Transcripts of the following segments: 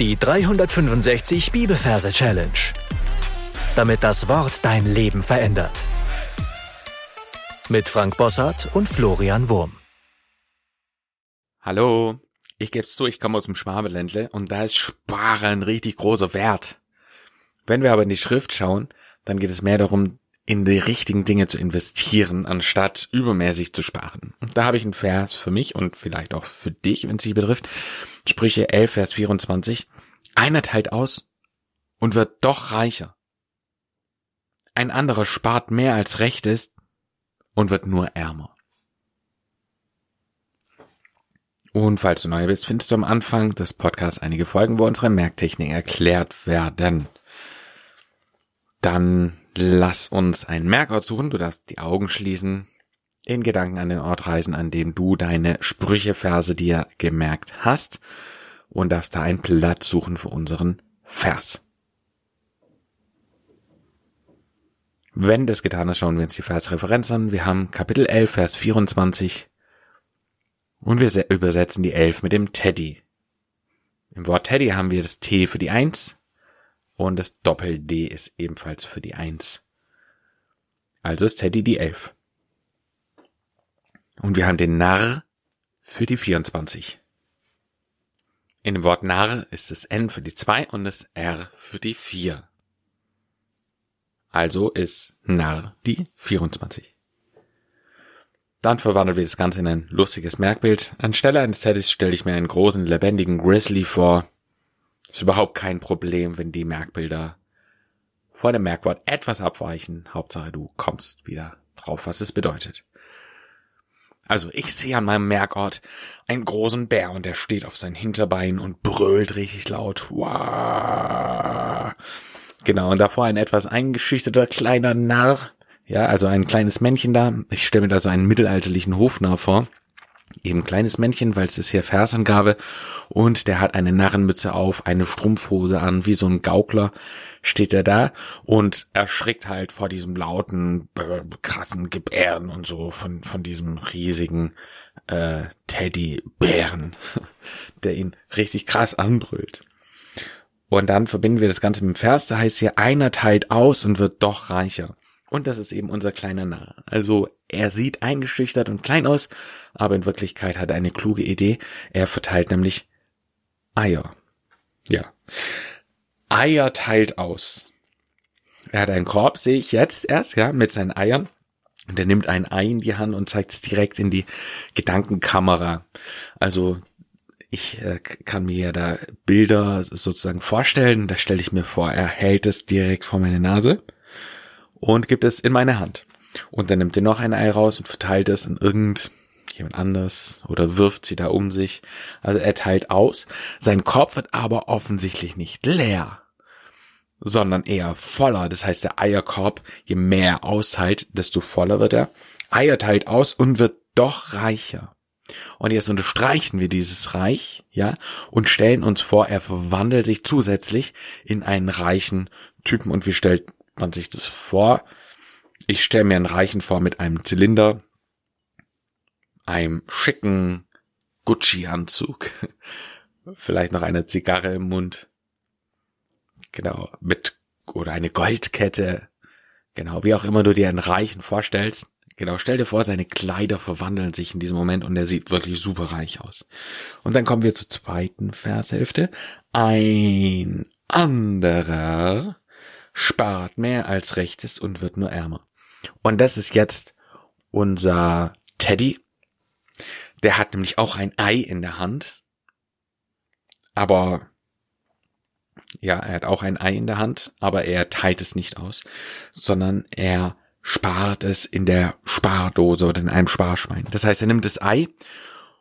Die 365 Bibelverse Challenge. Damit das Wort dein Leben verändert. Mit Frank Bossart und Florian Wurm. Hallo, ich geb's zu, ich komme aus dem Schwabeländle und da ist Sparen richtig großer Wert. Wenn wir aber in die Schrift schauen, dann geht es mehr darum, in die richtigen Dinge zu investieren, anstatt übermäßig zu sparen. Und da habe ich einen Vers für mich und vielleicht auch für dich, wenn es dich betrifft. Sprüche 11, Vers 24. Einer teilt aus und wird doch reicher. Ein anderer spart mehr als recht ist und wird nur ärmer. Und falls du neu bist, findest du am Anfang des Podcasts einige Folgen, wo unsere Merktechnik erklärt werden. Dann lass uns einen Merkort suchen. Du darfst die Augen schließen, in Gedanken an den Ort reisen, an dem du deine Sprücheverse dir gemerkt hast und darfst da einen Platz suchen für unseren Vers. Wenn das getan ist, schauen wir uns die Versreferenz an. Wir haben Kapitel 11, Vers 24 und wir übersetzen die 11 mit dem Teddy. Im Wort Teddy haben wir das T für die 1 und das Doppel-D ist ebenfalls für die 1. Also ist Teddy die 11. Und wir haben den Narr für die 24. In dem Wort Narr ist das N für die 2 und das R für die 4. Also ist Narr die 24. Dann verwandeln wir das Ganze in ein lustiges Merkbild. Anstelle eines Teddys stelle ich mir einen großen, lebendigen Grizzly vor, ist überhaupt kein Problem, wenn die Merkbilder vor dem Merkwort etwas abweichen. Hauptsache, du kommst wieder drauf, was es bedeutet. Also, ich sehe an meinem Merkort einen großen Bär und der steht auf sein Hinterbein und brüllt richtig laut. Wow. Genau, und davor ein etwas eingeschüchterter kleiner Narr. Ja, also ein kleines Männchen da. Ich stelle mir da so einen mittelalterlichen Hofnarr vor eben kleines Männchen, weil es ist hier Versangabe und der hat eine Narrenmütze auf, eine Strumpfhose an, wie so ein Gaukler steht er da und erschrickt halt vor diesem lauten, krassen Gebären und so von, von diesem riesigen äh, Teddybären, der ihn richtig krass anbrüllt. Und dann verbinden wir das Ganze mit dem Vers, da heißt hier, einer teilt aus und wird doch reicher. Und das ist eben unser kleiner Narr. Also er sieht eingeschüchtert und klein aus, aber in Wirklichkeit hat er eine kluge Idee. Er verteilt nämlich Eier. Ja. Eier teilt aus. Er hat einen Korb, sehe ich jetzt erst, ja, mit seinen Eiern. Und er nimmt ein Ei in die Hand und zeigt es direkt in die Gedankenkamera. Also ich äh, kann mir ja da Bilder sozusagen vorstellen. Da stelle ich mir vor, er hält es direkt vor meine Nase und gibt es in meine Hand. Und dann nimmt er noch ein Ei raus und verteilt es an irgendjemand anders oder wirft sie da um sich. Also er teilt aus. Sein Kopf wird aber offensichtlich nicht leer, sondern eher voller. Das heißt, der Eierkorb, je mehr er austeilt, desto voller wird er. Eier teilt aus und wird doch reicher. Und jetzt unterstreichen wir dieses Reich, ja, und stellen uns vor, er verwandelt sich zusätzlich in einen reichen Typen. Und wie stellt man sich das vor? Ich stelle mir einen Reichen vor mit einem Zylinder, einem schicken Gucci-Anzug, vielleicht noch eine Zigarre im Mund, genau, mit, oder eine Goldkette, genau, wie auch immer du dir einen Reichen vorstellst. Genau, stell dir vor, seine Kleider verwandeln sich in diesem Moment und er sieht wirklich super reich aus. Und dann kommen wir zur zweiten Vershälfte. Ein anderer spart mehr als recht ist und wird nur ärmer. Und das ist jetzt unser Teddy. Der hat nämlich auch ein Ei in der Hand. Aber ja, er hat auch ein Ei in der Hand, aber er teilt es nicht aus, sondern er spart es in der Spardose oder in einem Sparschwein. Das heißt, er nimmt das Ei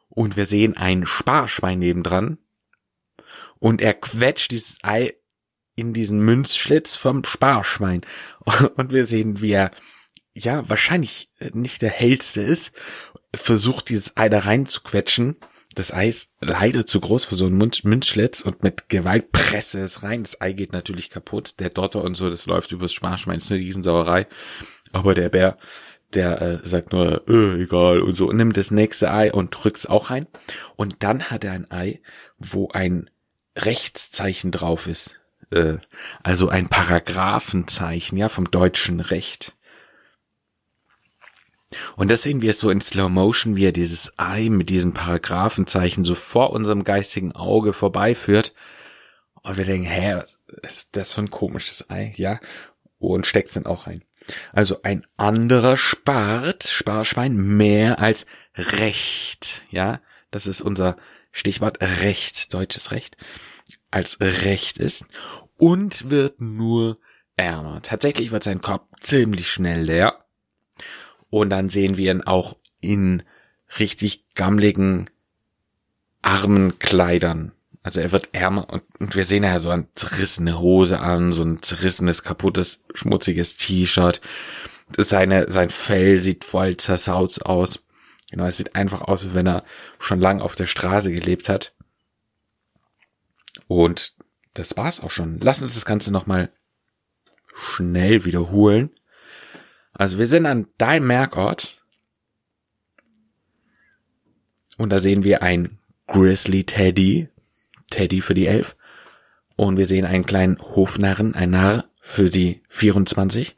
und wir sehen ein Sparschwein nebendran und er quetscht dieses Ei in diesen Münzschlitz vom Sparschwein und wir sehen, wie er ja, wahrscheinlich äh, nicht der hellste ist, versucht dieses Ei da reinzuquetschen. Das Ei ist leider zu groß für so einen Münzschlitz und mit Gewalt presse es rein. Das Ei geht natürlich kaputt. Der Dotter und so, das läuft übers Sparschwein, ist eine Riesensauerei. Aber der Bär, der äh, sagt nur, äh, egal und so, nimmt das nächste Ei und drückt es auch rein. Und dann hat er ein Ei, wo ein Rechtszeichen drauf ist. Äh, also ein Paragraphenzeichen, ja, vom deutschen Recht. Und das sehen wir so in Slow Motion, wie er dieses Ei mit diesem Paragraphenzeichen so vor unserem geistigen Auge vorbeiführt. Und wir denken, hä, ist das für ein komisches Ei, ja? Und steckt es dann auch rein. Also ein anderer spart, Sparschwein, mehr als Recht, ja? Das ist unser Stichwort Recht, deutsches Recht, als Recht ist und wird nur ärmer. Tatsächlich wird sein Kopf ziemlich schnell leer und dann sehen wir ihn auch in richtig gammligen, armen Kleidern. Also er wird ärmer und, und wir sehen ja so eine zerrissene Hose an, so ein zerrissenes, kaputtes, schmutziges T-Shirt. Seine, sein Fell sieht voll zersaut aus. Genau, es sieht einfach aus, wie wenn er schon lang auf der Straße gelebt hat. Und das war's auch schon. Lass uns das Ganze nochmal schnell wiederholen. Also wir sind an deinem Merkort und da sehen wir ein Grizzly Teddy, Teddy für die Elf. Und wir sehen einen kleinen Hofnarren, ein Narr für die 24.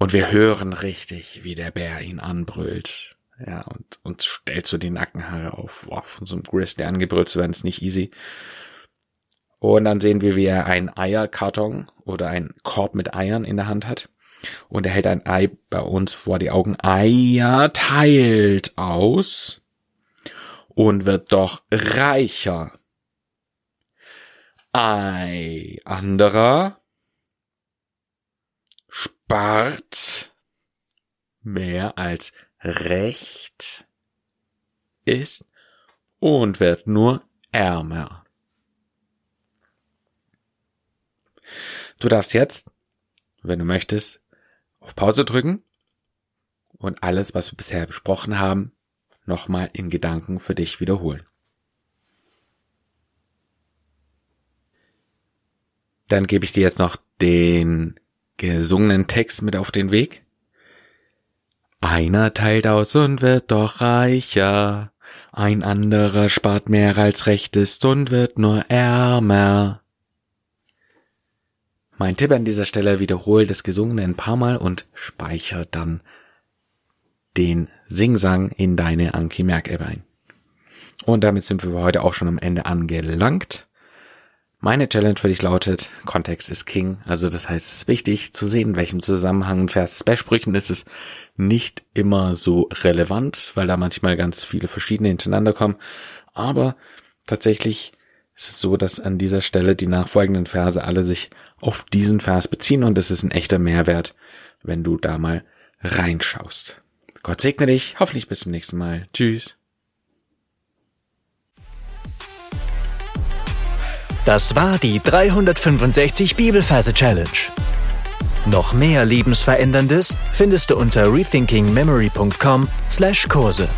Und wir hören richtig, wie der Bär ihn anbrüllt. Ja, und uns stellt so die Nackenhaare auf. Boah, von so einem Grizzly angebrüllt zu werden, ist nicht easy. Und dann sehen wir, wie er einen Eierkarton oder einen Korb mit Eiern in der Hand hat und er hält ein Ei bei uns vor die Augen. Eier teilt aus und wird doch reicher. Ei anderer spart mehr als recht ist und wird nur ärmer. Du darfst jetzt, wenn du möchtest, auf Pause drücken und alles, was wir bisher besprochen haben, nochmal in Gedanken für dich wiederholen. Dann gebe ich dir jetzt noch den gesungenen Text mit auf den Weg. Einer teilt aus und wird doch reicher, ein anderer spart mehr als recht ist und wird nur ärmer. Mein Tipp an dieser Stelle, wiederhole das Gesungene ein paar Mal und speichere dann den Singsang in deine Anki Merk App ein. Und damit sind wir heute auch schon am Ende angelangt. Meine Challenge für dich lautet, Kontext ist King. Also das heißt, es ist wichtig zu sehen, in welchem Zusammenhang ein Vers. Bei Sprüchen ist es nicht immer so relevant, weil da manchmal ganz viele verschiedene hintereinander kommen. Aber tatsächlich ist es so, dass an dieser Stelle die nachfolgenden Verse alle sich auf diesen Vers beziehen und es ist ein echter Mehrwert, wenn du da mal reinschaust. Gott segne dich, hoffentlich bis zum nächsten Mal. Tschüss. Das war die 365 Bibelferse Challenge. Noch mehr Lebensveränderndes findest du unter rethinkingmemory.com/Kurse.